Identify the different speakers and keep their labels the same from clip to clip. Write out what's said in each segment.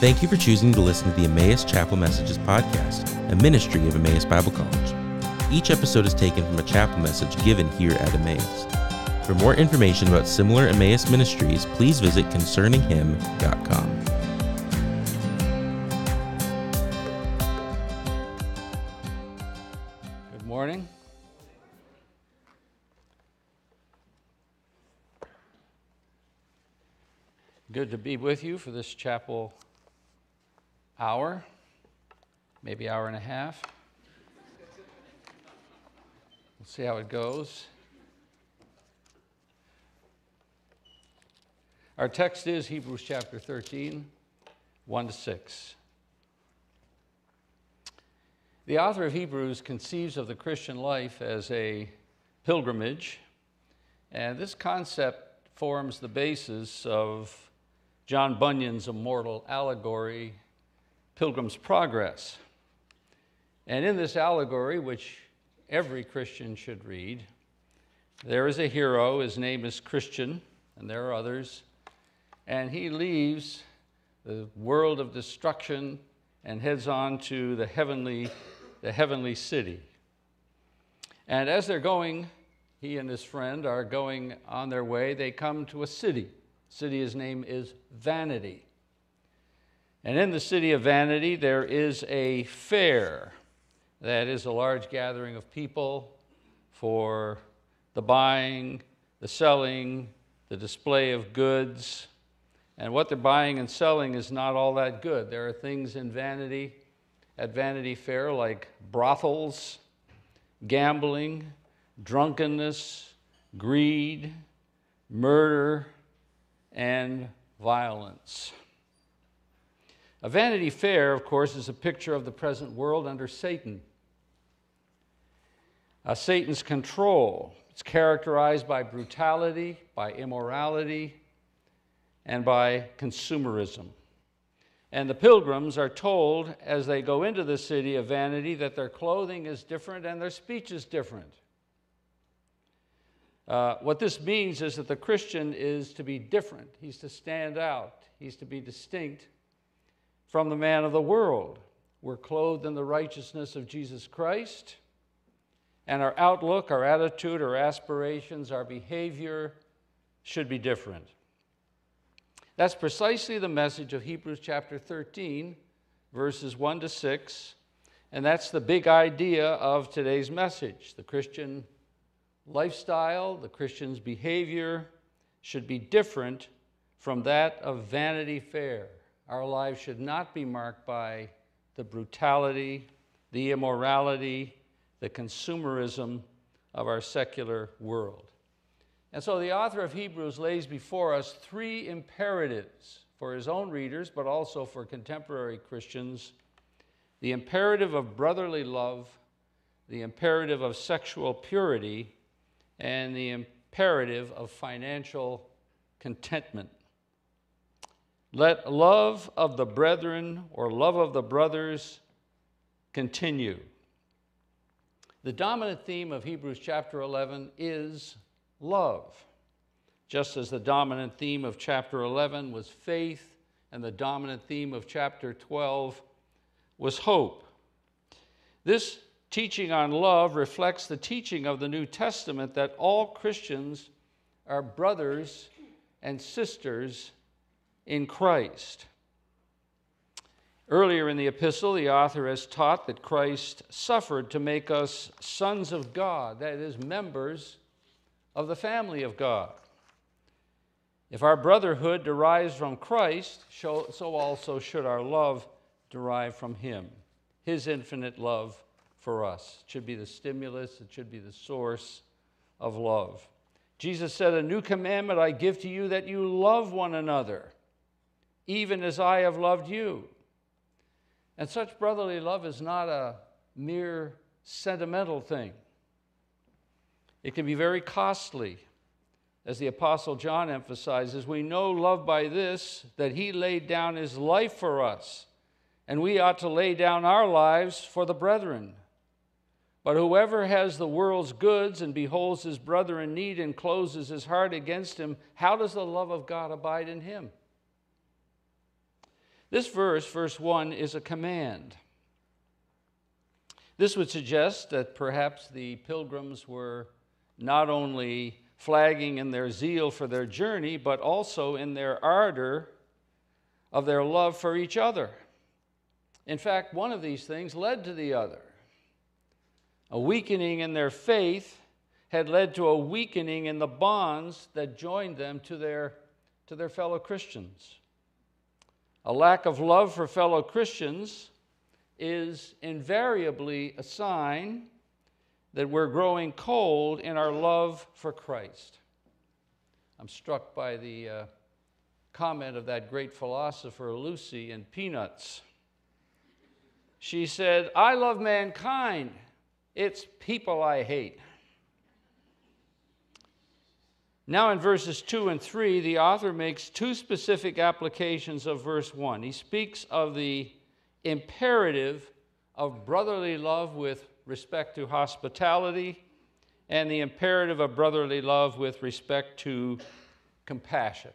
Speaker 1: Thank you for choosing to listen to the Emmaus Chapel Messages podcast, a ministry of Emmaus Bible College. Each episode is taken from a chapel message given here at Emmaus. For more information about similar Emmaus ministries, please visit concerninghim.com.
Speaker 2: Good morning. Good to be with you for this chapel hour, maybe hour and a half. We'll see how it goes. Our text is Hebrews chapter 13, 1 to 6. The author of Hebrews conceives of the Christian life as a pilgrimage, and this concept forms the basis of John Bunyan's immortal allegory, Pilgrim's Progress. And in this allegory, which every Christian should read, there is a hero, his name is Christian, and there are others, and he leaves the world of destruction and heads on to the heavenly the heavenly city. And as they're going, he and his friend are going on their way, they come to a city. city's name is Vanity. And in the city of Vanity, there is a fair. That is a large gathering of people for the buying, the selling, the display of goods. And what they're buying and selling is not all that good. There are things in Vanity at Vanity Fair, like brothels, gambling, drunkenness, greed, murder, and violence. A Vanity Fair, of course, is a picture of the present world under Satan. Uh, Satan's control. It's characterized by brutality, by immorality, and by consumerism. And the pilgrims are told as they go into the city of vanity that their clothing is different and their speech is different. Uh, what this means is that the Christian is to be different, he's to stand out, he's to be distinct from the man of the world. We're clothed in the righteousness of Jesus Christ, and our outlook, our attitude, our aspirations, our behavior should be different. That's precisely the message of Hebrews chapter 13, verses 1 to 6. And that's the big idea of today's message. The Christian lifestyle, the Christian's behavior should be different from that of Vanity Fair. Our lives should not be marked by the brutality, the immorality, the consumerism of our secular world. And so the author of Hebrews lays before us three imperatives for his own readers, but also for contemporary Christians the imperative of brotherly love, the imperative of sexual purity, and the imperative of financial contentment. Let love of the brethren or love of the brothers continue. The dominant theme of Hebrews chapter 11 is love. Just as the dominant theme of chapter 11 was faith, and the dominant theme of chapter 12 was hope. This teaching on love reflects the teaching of the New Testament that all Christians are brothers and sisters in Christ. Earlier in the epistle, the author has taught that Christ suffered to make us sons of God, that is, members of the family of God. If our brotherhood derives from Christ, so also should our love derive from Him. His infinite love for us it should be the stimulus, it should be the source of love. Jesus said, A new commandment I give to you that you love one another, even as I have loved you. And such brotherly love is not a mere sentimental thing. It can be very costly. As the Apostle John emphasizes, we know love by this, that he laid down his life for us, and we ought to lay down our lives for the brethren. But whoever has the world's goods and beholds his brother in need and closes his heart against him, how does the love of God abide in him? This verse, verse 1, is a command. This would suggest that perhaps the pilgrims were not only flagging in their zeal for their journey, but also in their ardor of their love for each other. In fact, one of these things led to the other. A weakening in their faith had led to a weakening in the bonds that joined them to their, to their fellow Christians. A lack of love for fellow Christians is invariably a sign that we're growing cold in our love for Christ. I'm struck by the uh, comment of that great philosopher Lucy in Peanuts. She said, I love mankind, it's people I hate. Now, in verses 2 and 3, the author makes two specific applications of verse 1. He speaks of the imperative of brotherly love with respect to hospitality and the imperative of brotherly love with respect to compassion.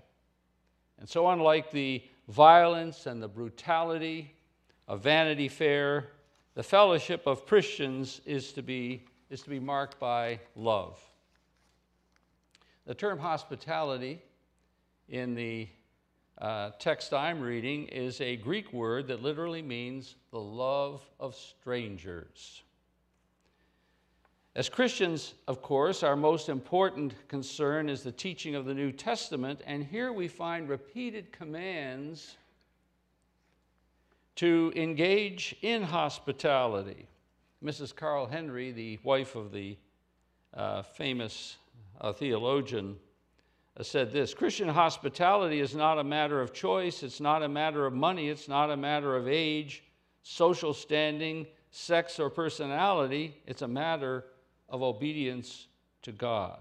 Speaker 2: And so, unlike the violence and the brutality of Vanity Fair, the fellowship of Christians is to be, is to be marked by love. The term hospitality in the uh, text I'm reading is a Greek word that literally means the love of strangers. As Christians, of course, our most important concern is the teaching of the New Testament, and here we find repeated commands to engage in hospitality. Mrs. Carl Henry, the wife of the uh, famous uh, theologian, uh, said this Christian hospitality is not a matter of choice, it's not a matter of money, it's not a matter of age, social standing, sex, or personality, it's a matter of obedience to God.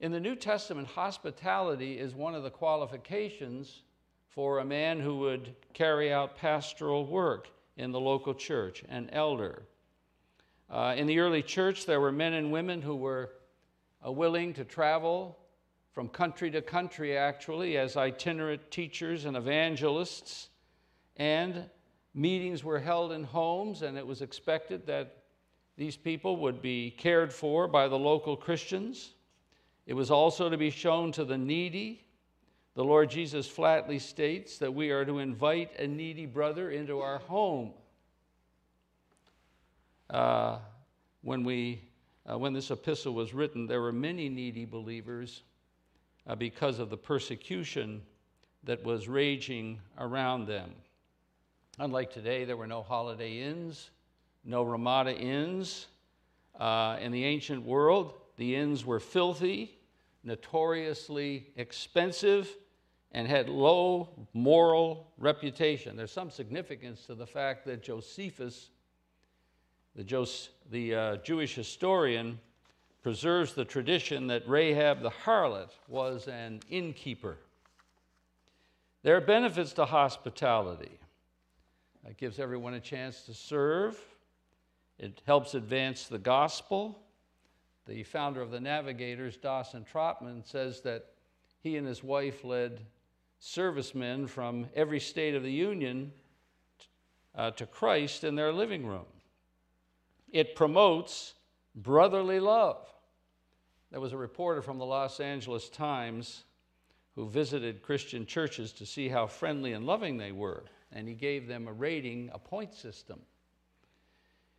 Speaker 2: In the New Testament, hospitality is one of the qualifications for a man who would carry out pastoral work in the local church, an elder. Uh, in the early church, there were men and women who were willing to travel from country to country, actually, as itinerant teachers and evangelists. And meetings were held in homes, and it was expected that these people would be cared for by the local Christians. It was also to be shown to the needy the Lord Jesus flatly states that we are to invite a needy brother into our home. Uh, when, we, uh, when this epistle was written, there were many needy believers uh, because of the persecution that was raging around them. Unlike today, there were no holiday inns, no Ramada inns. Uh, in the ancient world, the inns were filthy, notoriously expensive, and had low moral reputation. There's some significance to the fact that Josephus, the, Jos- the uh, Jewish historian, preserves the tradition that Rahab the harlot was an innkeeper. There are benefits to hospitality. It gives everyone a chance to serve. It helps advance the gospel. The founder of the Navigators, Dawson Trotman, says that he and his wife led servicemen from every state of the Union uh, to Christ in their living room. It promotes brotherly love. There was a reporter from the Los Angeles Times who visited Christian churches to see how friendly and loving they were, and he gave them a rating, a point system.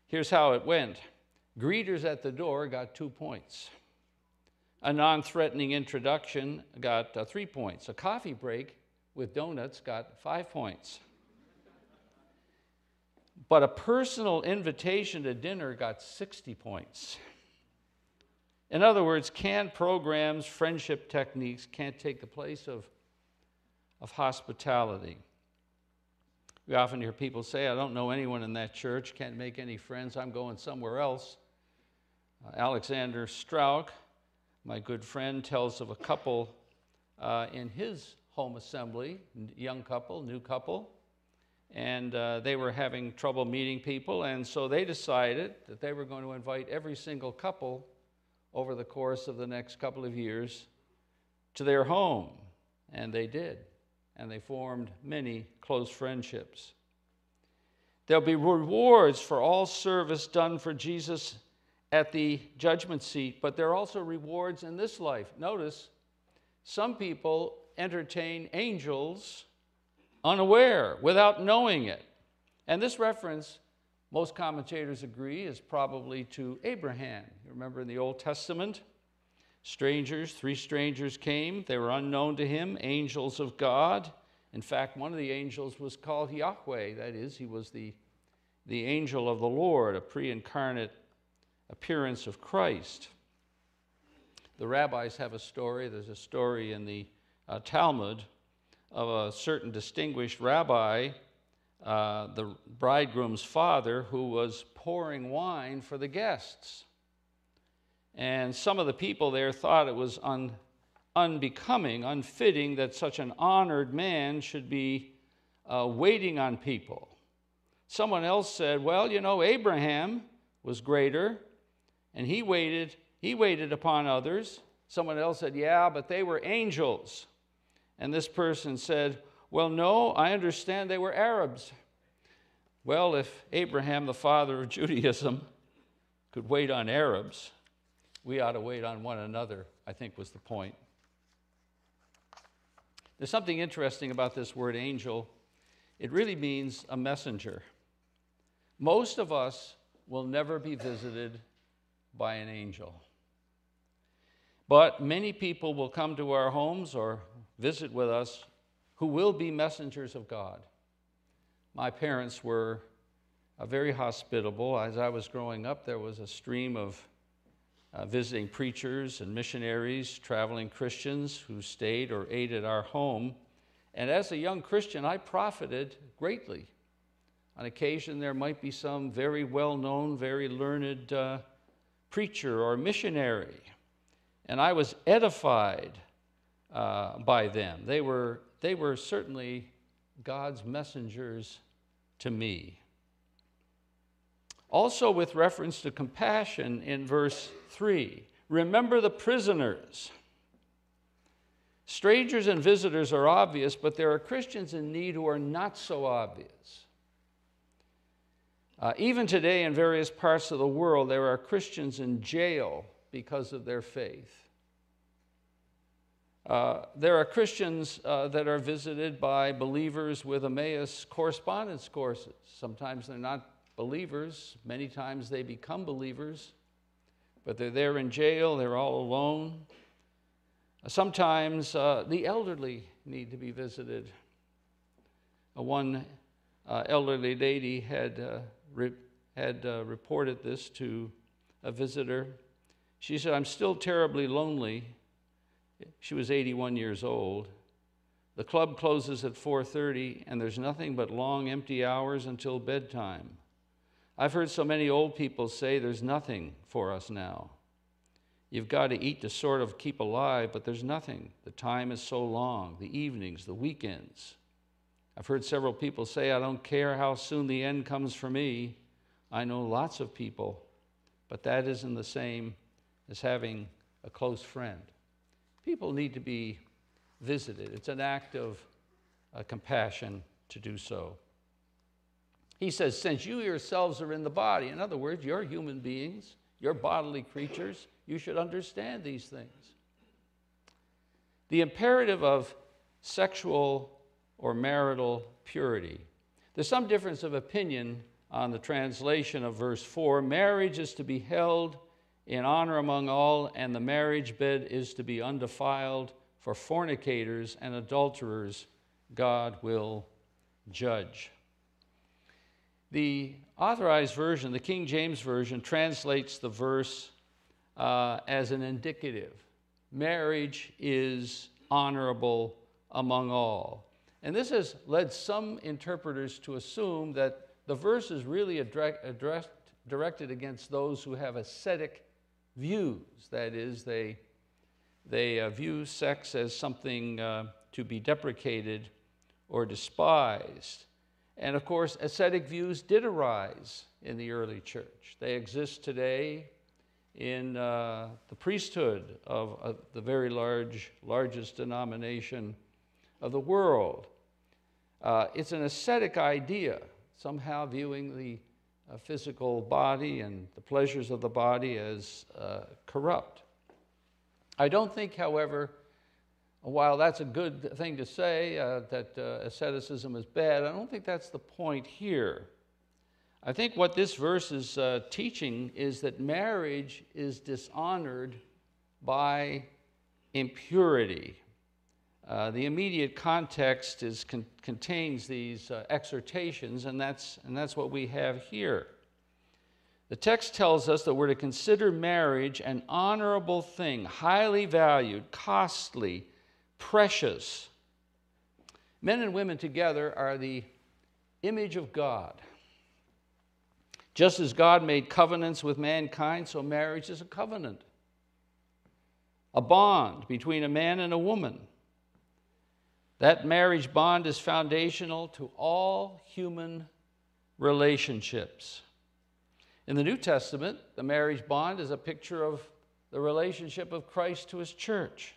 Speaker 2: Here's how it went greeters at the door got two points. A non threatening introduction got uh, three points. A coffee break with donuts got five points. But a personal invitation to dinner got 60 points. In other words, canned programs, friendship techniques can't take the place of, of hospitality. We often hear people say, I don't know anyone in that church, can't make any friends, I'm going somewhere else. Uh, Alexander Strauch my good friend tells of a couple uh, in his home assembly, young couple, new couple, and uh, they were having trouble meeting people, and so they decided that they were going to invite every single couple over the course of the next couple of years to their home, and they did. and they formed many close friendships. There'll be rewards for all service done for Jesus at the judgment seat, but there are also rewards in this life. Notice, some people entertain angels unaware, without knowing it. And this reference, most commentators agree, is probably to Abraham. You remember in the Old Testament, strangers, three strangers came. They were unknown to him, angels of God. In fact, one of the angels was called Yahweh. That is, he was the, the angel of the Lord, a pre incarnate appearance of Christ. The rabbis have a story. There's a story in the uh, Talmud of a certain distinguished rabbi, uh, the bridegroom's father, who was pouring wine for the guests. And some of the people there thought it was un, unbecoming, unfitting that such an honored man should be uh, waiting on people. Someone else said, Well, you know, Abraham was greater, and he waited, he waited upon others. Someone else said, Yeah, but they were angels. And this person said, Well, no, I understand they were Arabs. Well, if Abraham, the father of Judaism, could wait on Arabs, we ought to wait on one another, I think was the point. There's something interesting about this word angel. It really means a messenger. Most of us will never be visited by an angel. But many people will come to our homes or visit with us who will be messengers of God. My parents were uh, very hospitable. As I was growing up, there was a stream of uh, visiting preachers and missionaries, traveling Christians who stayed or ate at our home. And as a young Christian, I profited greatly. On occasion, there might be some very well known, very learned uh, preacher or missionary. And I was edified uh, by them. They were, they were certainly God's messengers to me. Also, with reference to compassion in verse 3, remember the prisoners. Strangers and visitors are obvious, but there are Christians in need who are not so obvious. Uh, even today, in various parts of the world, there are Christians in jail because of their faith. Uh, there are Christians uh, that are visited by believers with Emmaus correspondence courses. Sometimes they're not believers, many times they become believers, but they're there in jail, they're all alone. Sometimes uh, the elderly need to be visited. Uh, one uh, elderly lady had, re- had reported this to a visitor. She said, I'm still terribly lonely she was 81 years old. The club closes at 4:30 and there's nothing but long empty hours until bedtime. I've heard so many old people say there's nothing for us now. You've got to eat to sort of keep alive, but there's nothing. The time is so long, the evenings, the weekends. I've heard several people say, I don't care how soon the end comes for me. I know lots of people, but that isn't the same as having a close friend people need to be visited. It's an act of uh, compassion to do so. He says, since you yourselves are in the body, in other words, you're human beings, you're bodily creatures, you should understand these things. The imperative of sexual or marital purity. There's some difference of opinion on the translation of verse 4. Marriage is to be held in honor among all, and the marriage bed is to be undefiled. For fornicators and adulterers, God will judge. The authorized version, the King James Version, translates the verse uh, as an indicative. Marriage is honorable among all. And this has led some interpreters to assume that the verse is really addressed, directed against those who have ascetic views. That is, they, they uh, view sex as something uh, to be deprecated or despised. And of course, ascetic views did arise in the early church. They exist today in uh, the priesthood of uh, the very large, largest denomination of the world. Uh, it's an ascetic idea, somehow viewing the uh, physical body and the pleasures of the body as uh, corrupt. I don't think, however, while that's a good thing to say, uh, that uh, asceticism is bad, I don't think that's the point here. I think what this verse is uh, teaching is that marriage is dishonored by impurity. Uh, the immediate context is, con- contains these uh, exhortations, and that's, and that's what we have here. The text tells us that we're to consider marriage an honorable thing, highly valued, costly, precious. Men and women together are the image of God. Just as God made covenants with mankind, so marriage is a covenant, a bond between a man and a woman. That marriage bond is foundational to all human relationships. In the New Testament, the marriage bond is a picture of the relationship of Christ to his church.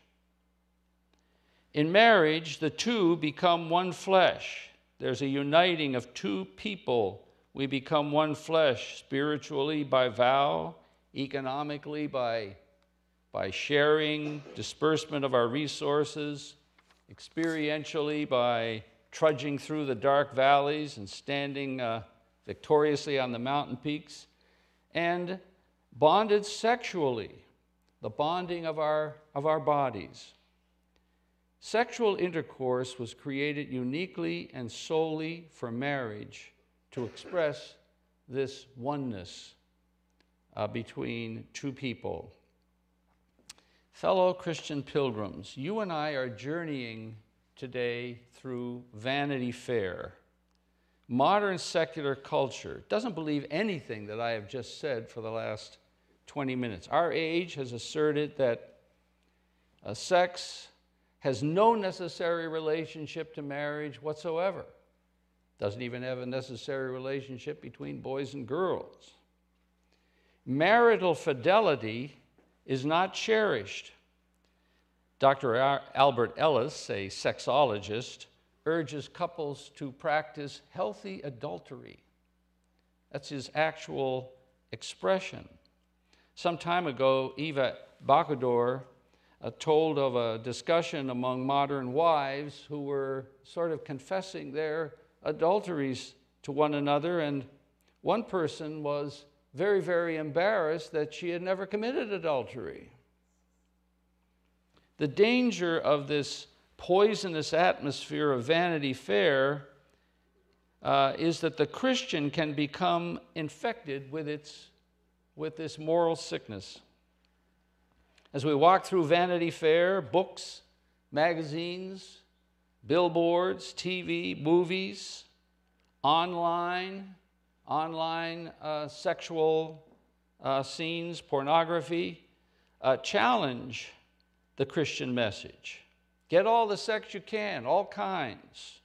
Speaker 2: In marriage, the two become one flesh. There's a uniting of two people. We become one flesh spiritually by vow, economically by, by sharing, disbursement of our resources, experientially by trudging through the dark valleys and standing uh, victoriously on the mountain peaks, and bonded sexually, the bonding of our, of our bodies. Sexual intercourse was created uniquely and solely for marriage to express this oneness uh, between two people. Fellow Christian pilgrims, you and I are journeying today through Vanity Fair. Modern secular culture doesn't believe anything that I have just said for the last 20 minutes. Our age has asserted that uh, sex, has no necessary relationship to marriage whatsoever. Doesn't even have a necessary relationship between boys and girls. Marital fidelity is not cherished. Dr. Albert Ellis, a sexologist, urges couples to practice healthy adultery. That's his actual expression. Some time ago, Eva Bacador uh, told of a discussion among modern wives who were sort of confessing their adulteries to one another, and one person was very, very embarrassed that she had never committed adultery. The danger of this poisonous atmosphere of Vanity Fair uh, is that the Christian can become infected with, its, with this moral sickness. As we walk through Vanity Fair, books, magazines, billboards, TV, movies, online, online uh, sexual uh, scenes, pornography, uh, challenge the Christian message. Get all the sex you can, all kinds,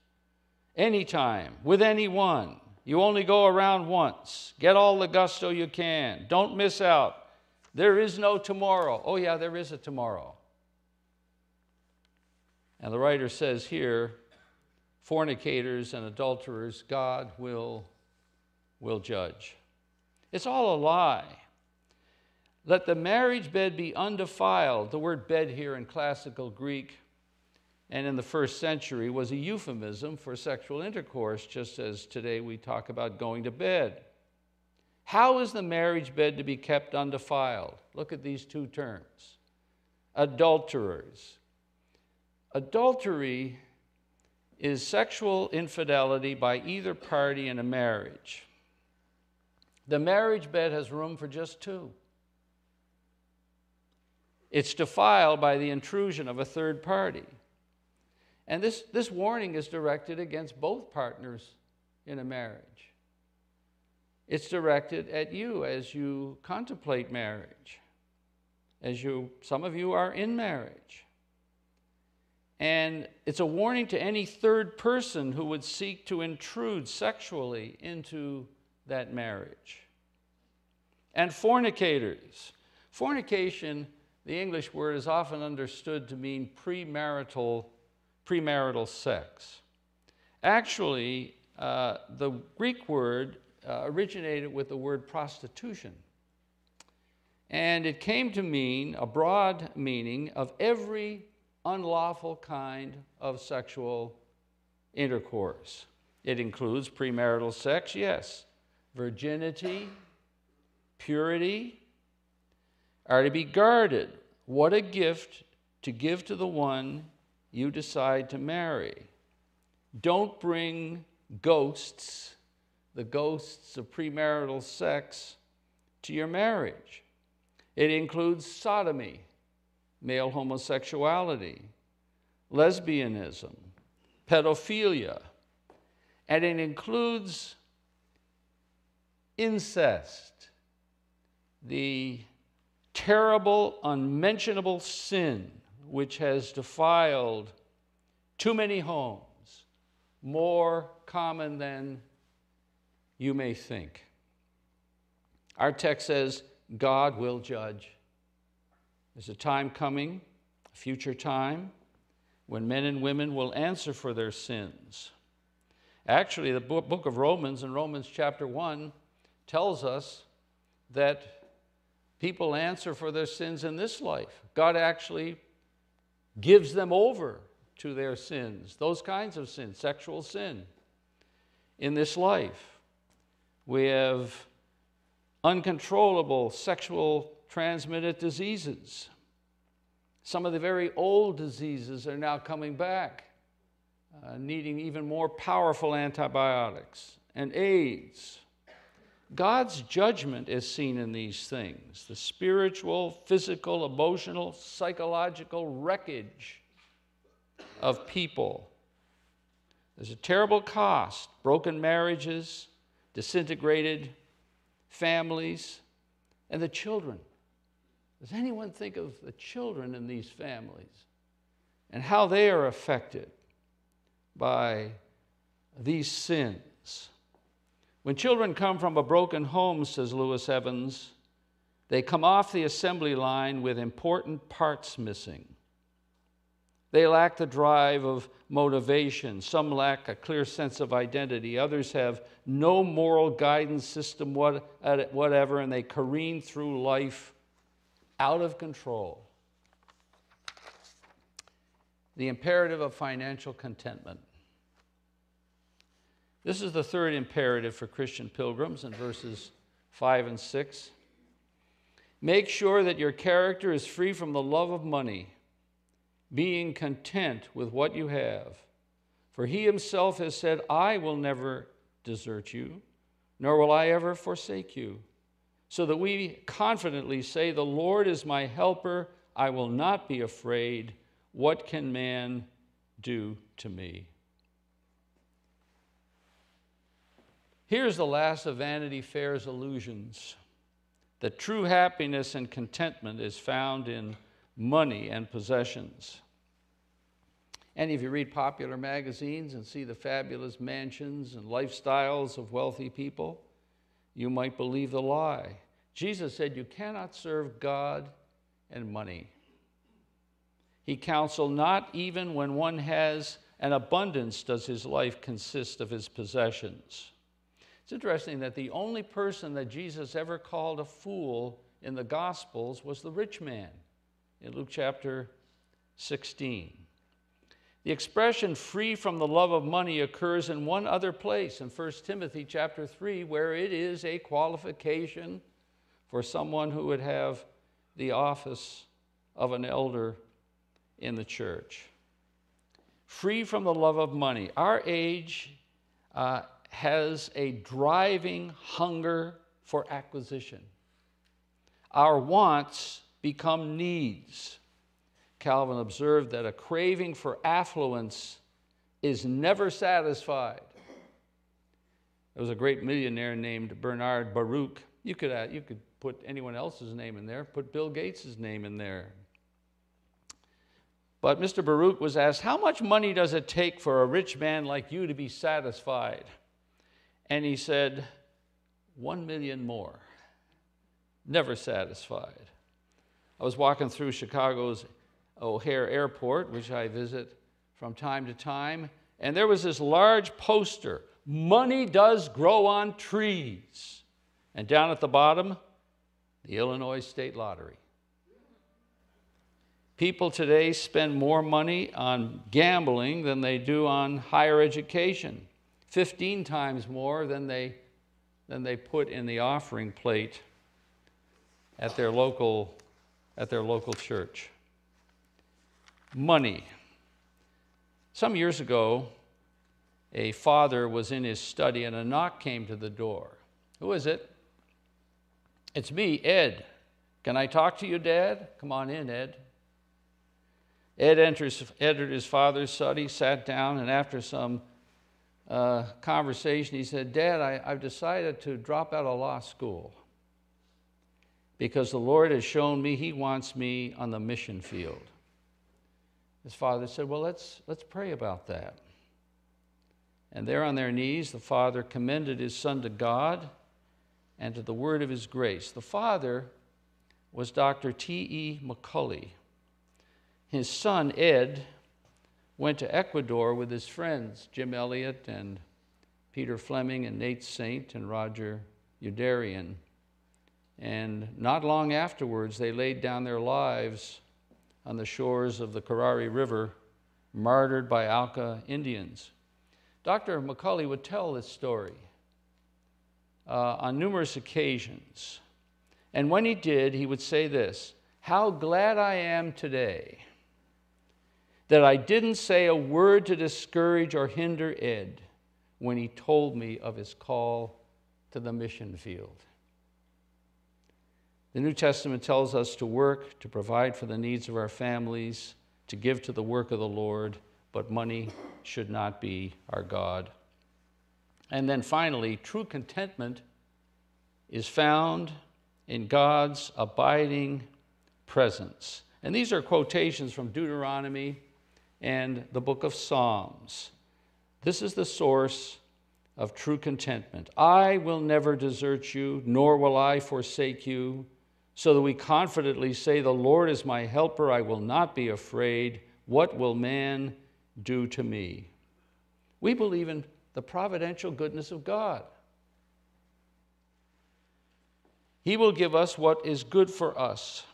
Speaker 2: anytime, with anyone. You only go around once. Get all the gusto you can. Don't miss out. There is no tomorrow. Oh, yeah, there is a tomorrow. And the writer says here fornicators and adulterers, God will, will judge. It's all a lie. Let the marriage bed be undefiled. The word bed here in classical Greek and in the first century was a euphemism for sexual intercourse, just as today we talk about going to bed. How is the marriage bed to be kept undefiled? Look at these two terms adulterers. Adultery is sexual infidelity by either party in a marriage. The marriage bed has room for just two. It's defiled by the intrusion of a third party. And this, this warning is directed against both partners in a marriage. It's directed at you as you contemplate marriage, as you, some of you are in marriage. And it's a warning to any third person who would seek to intrude sexually into that marriage. And fornicators. Fornication, the English word, is often understood to mean premarital premarital sex. Actually, uh, the Greek word uh, originated with the word prostitution. And it came to mean a broad meaning of every unlawful kind of sexual intercourse. It includes premarital sex, yes, virginity, purity are to be guarded. What a gift to give to the one you decide to marry. Don't bring ghosts, the ghosts of premarital sex, to your marriage. It includes sodomy, male homosexuality, lesbianism, pedophilia, and it includes incest, the terrible, unmentionable sin which has defiled too many homes, more common than you may think. Our text says, God will judge. There's a time coming, a future time, when men and women will answer for their sins. Actually, the book of Romans, in Romans chapter 1, tells us that people answer for their sins in this life. God actually gives them over to their sins, those kinds of sins, sexual sin, in this life. We have uncontrollable sexual transmitted diseases. Some of the very old diseases are now coming back, uh, needing even more powerful antibiotics, and AIDS. God's judgment is seen in these things the spiritual, physical, emotional, psychological wreckage of people. There's a terrible cost broken marriages, disintegrated families, and the children. Does anyone think of the children in these families and how they are affected by these sins? When children come from a broken home, says Lewis Evans, they come off the assembly line with important parts missing. They lack the drive of motivation. Some lack a clear sense of identity. Others have no moral guidance system, whatever, and they careen through life out of control. The imperative of financial contentment. This is the third imperative for Christian pilgrims in verses 5 and 6. Make sure that your character is free from the love of money being content with what you have. For he himself has said, I will never desert you, nor will I ever forsake you. So that we confidently say, The Lord is my helper, I will not be afraid. What can man do to me? Here's the last of Vanity Fair's illusions that true happiness and contentment is found in money and possessions. Any of you read popular magazines and see the fabulous mansions and lifestyles of wealthy people, you might believe the lie. Jesus said you cannot serve God and money. He counseled not even when one has an abundance does his life consist of his possessions. It's interesting that the only person that Jesus ever called a fool in the Gospels was the rich man in Luke chapter 16. The expression free from the love of money occurs in one other place in 1 Timothy chapter 3 where it is a qualification for someone who would have the office of an elder in the church. Free from the love of money. Our age uh, has a driving hunger for acquisition. Our wants become needs. Calvin observed that a craving for affluence is never satisfied. There was a great millionaire named Bernard Baruch. You could, uh, you could put anyone else's name in there, put Bill Gates' name in there. But Mr. Baruch was asked, How much money does it take for a rich man like you to be satisfied? And he said, One million more. Never satisfied. I was walking through Chicago's O'Hare Airport, which I visit from time to time, and there was this large poster Money does grow on trees. And down at the bottom, the Illinois State Lottery. People today spend more money on gambling than they do on higher education, 15 times more than they, than they put in the offering plate at their local, at their local church. Money. Some years ago, a father was in his study and a knock came to the door. Who is it? It's me, Ed. Can I talk to you, Dad? Come on in, Ed. Ed enters, entered his father's study, sat down, and after some uh, conversation, he said, Dad, I, I've decided to drop out of law school because the Lord has shown me He wants me on the mission field. His father said, Well, let's, let's pray about that. And there on their knees, the father commended his son to God and to the word of his grace. The father was Dr. T.E. McCully. His son, Ed, went to Ecuador with his friends, Jim Elliot and Peter Fleming and Nate Saint and Roger Youderian. And not long afterwards, they laid down their lives on the shores of the Curaray River, martyred by Auca Indians. Dr. McCully would tell this story uh, on numerous occasions. And when he did, he would say this How glad I am today that I didn't say a word to discourage or hinder Ed when he told me of his call to the mission field. The New Testament tells us to work, to provide for the needs of our families, to give to the work of the Lord, but money should not be our God. And then finally, true contentment is found in God's abiding presence. And these are quotations from Deuteronomy and the book of Psalms. This is the source of true contentment. I will never desert you, nor will I forsake you, so that we confidently say, The Lord is my helper, I will not be afraid. What will man do to me. We believe in the providential goodness of God. He will give us what is good for us.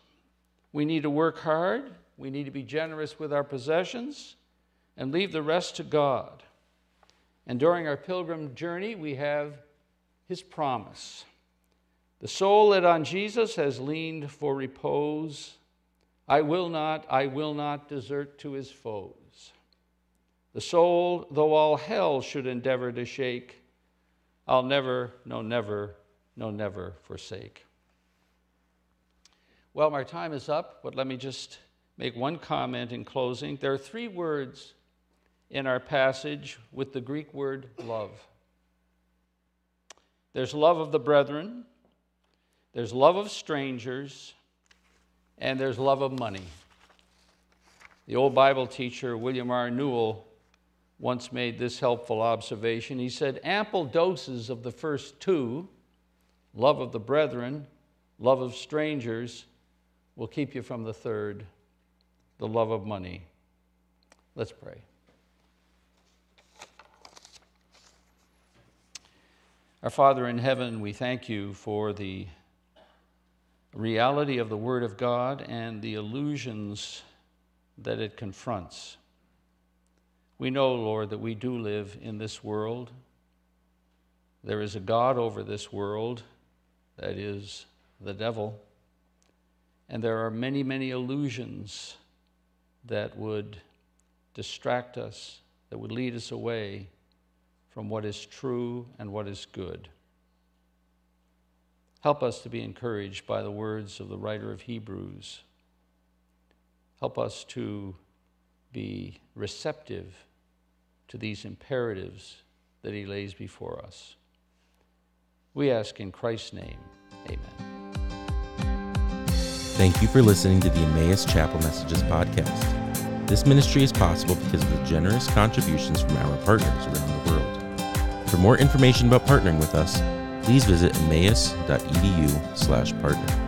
Speaker 2: We need to work hard, we need to be generous with our possessions, and leave the rest to God. And during our pilgrim journey, we have His promise. The soul that on Jesus has leaned for repose, I will not, I will not desert to his foes. The soul, though all hell should endeavor to shake, I'll never, no, never, no, never forsake. Well, my time is up, but let me just make one comment in closing. There are three words in our passage with the Greek word love there's love of the brethren, there's love of strangers, and there's love of money. The old Bible teacher, William R. Newell, once made this helpful observation. He said, Ample doses of the first two, love of the brethren, love of strangers, will keep you from the third, the love of money. Let's pray. Our Father in heaven, we thank you for the reality of the Word of God and the illusions that it confronts. We know, Lord, that we do live in this world. There is a God over this world, that is the devil. And there are many, many illusions that would distract us, that would lead us away from what is true and what is good. Help us to be encouraged by the words of the writer of Hebrews. Help us to be receptive to these imperatives that he lays before us. We ask in Christ's name, amen.
Speaker 1: Thank you for listening to the Emmaus Chapel Messages podcast. This ministry is possible because of the generous contributions from our partners around the world. For more information about partnering with us, please visit emmaus.edu slash partner.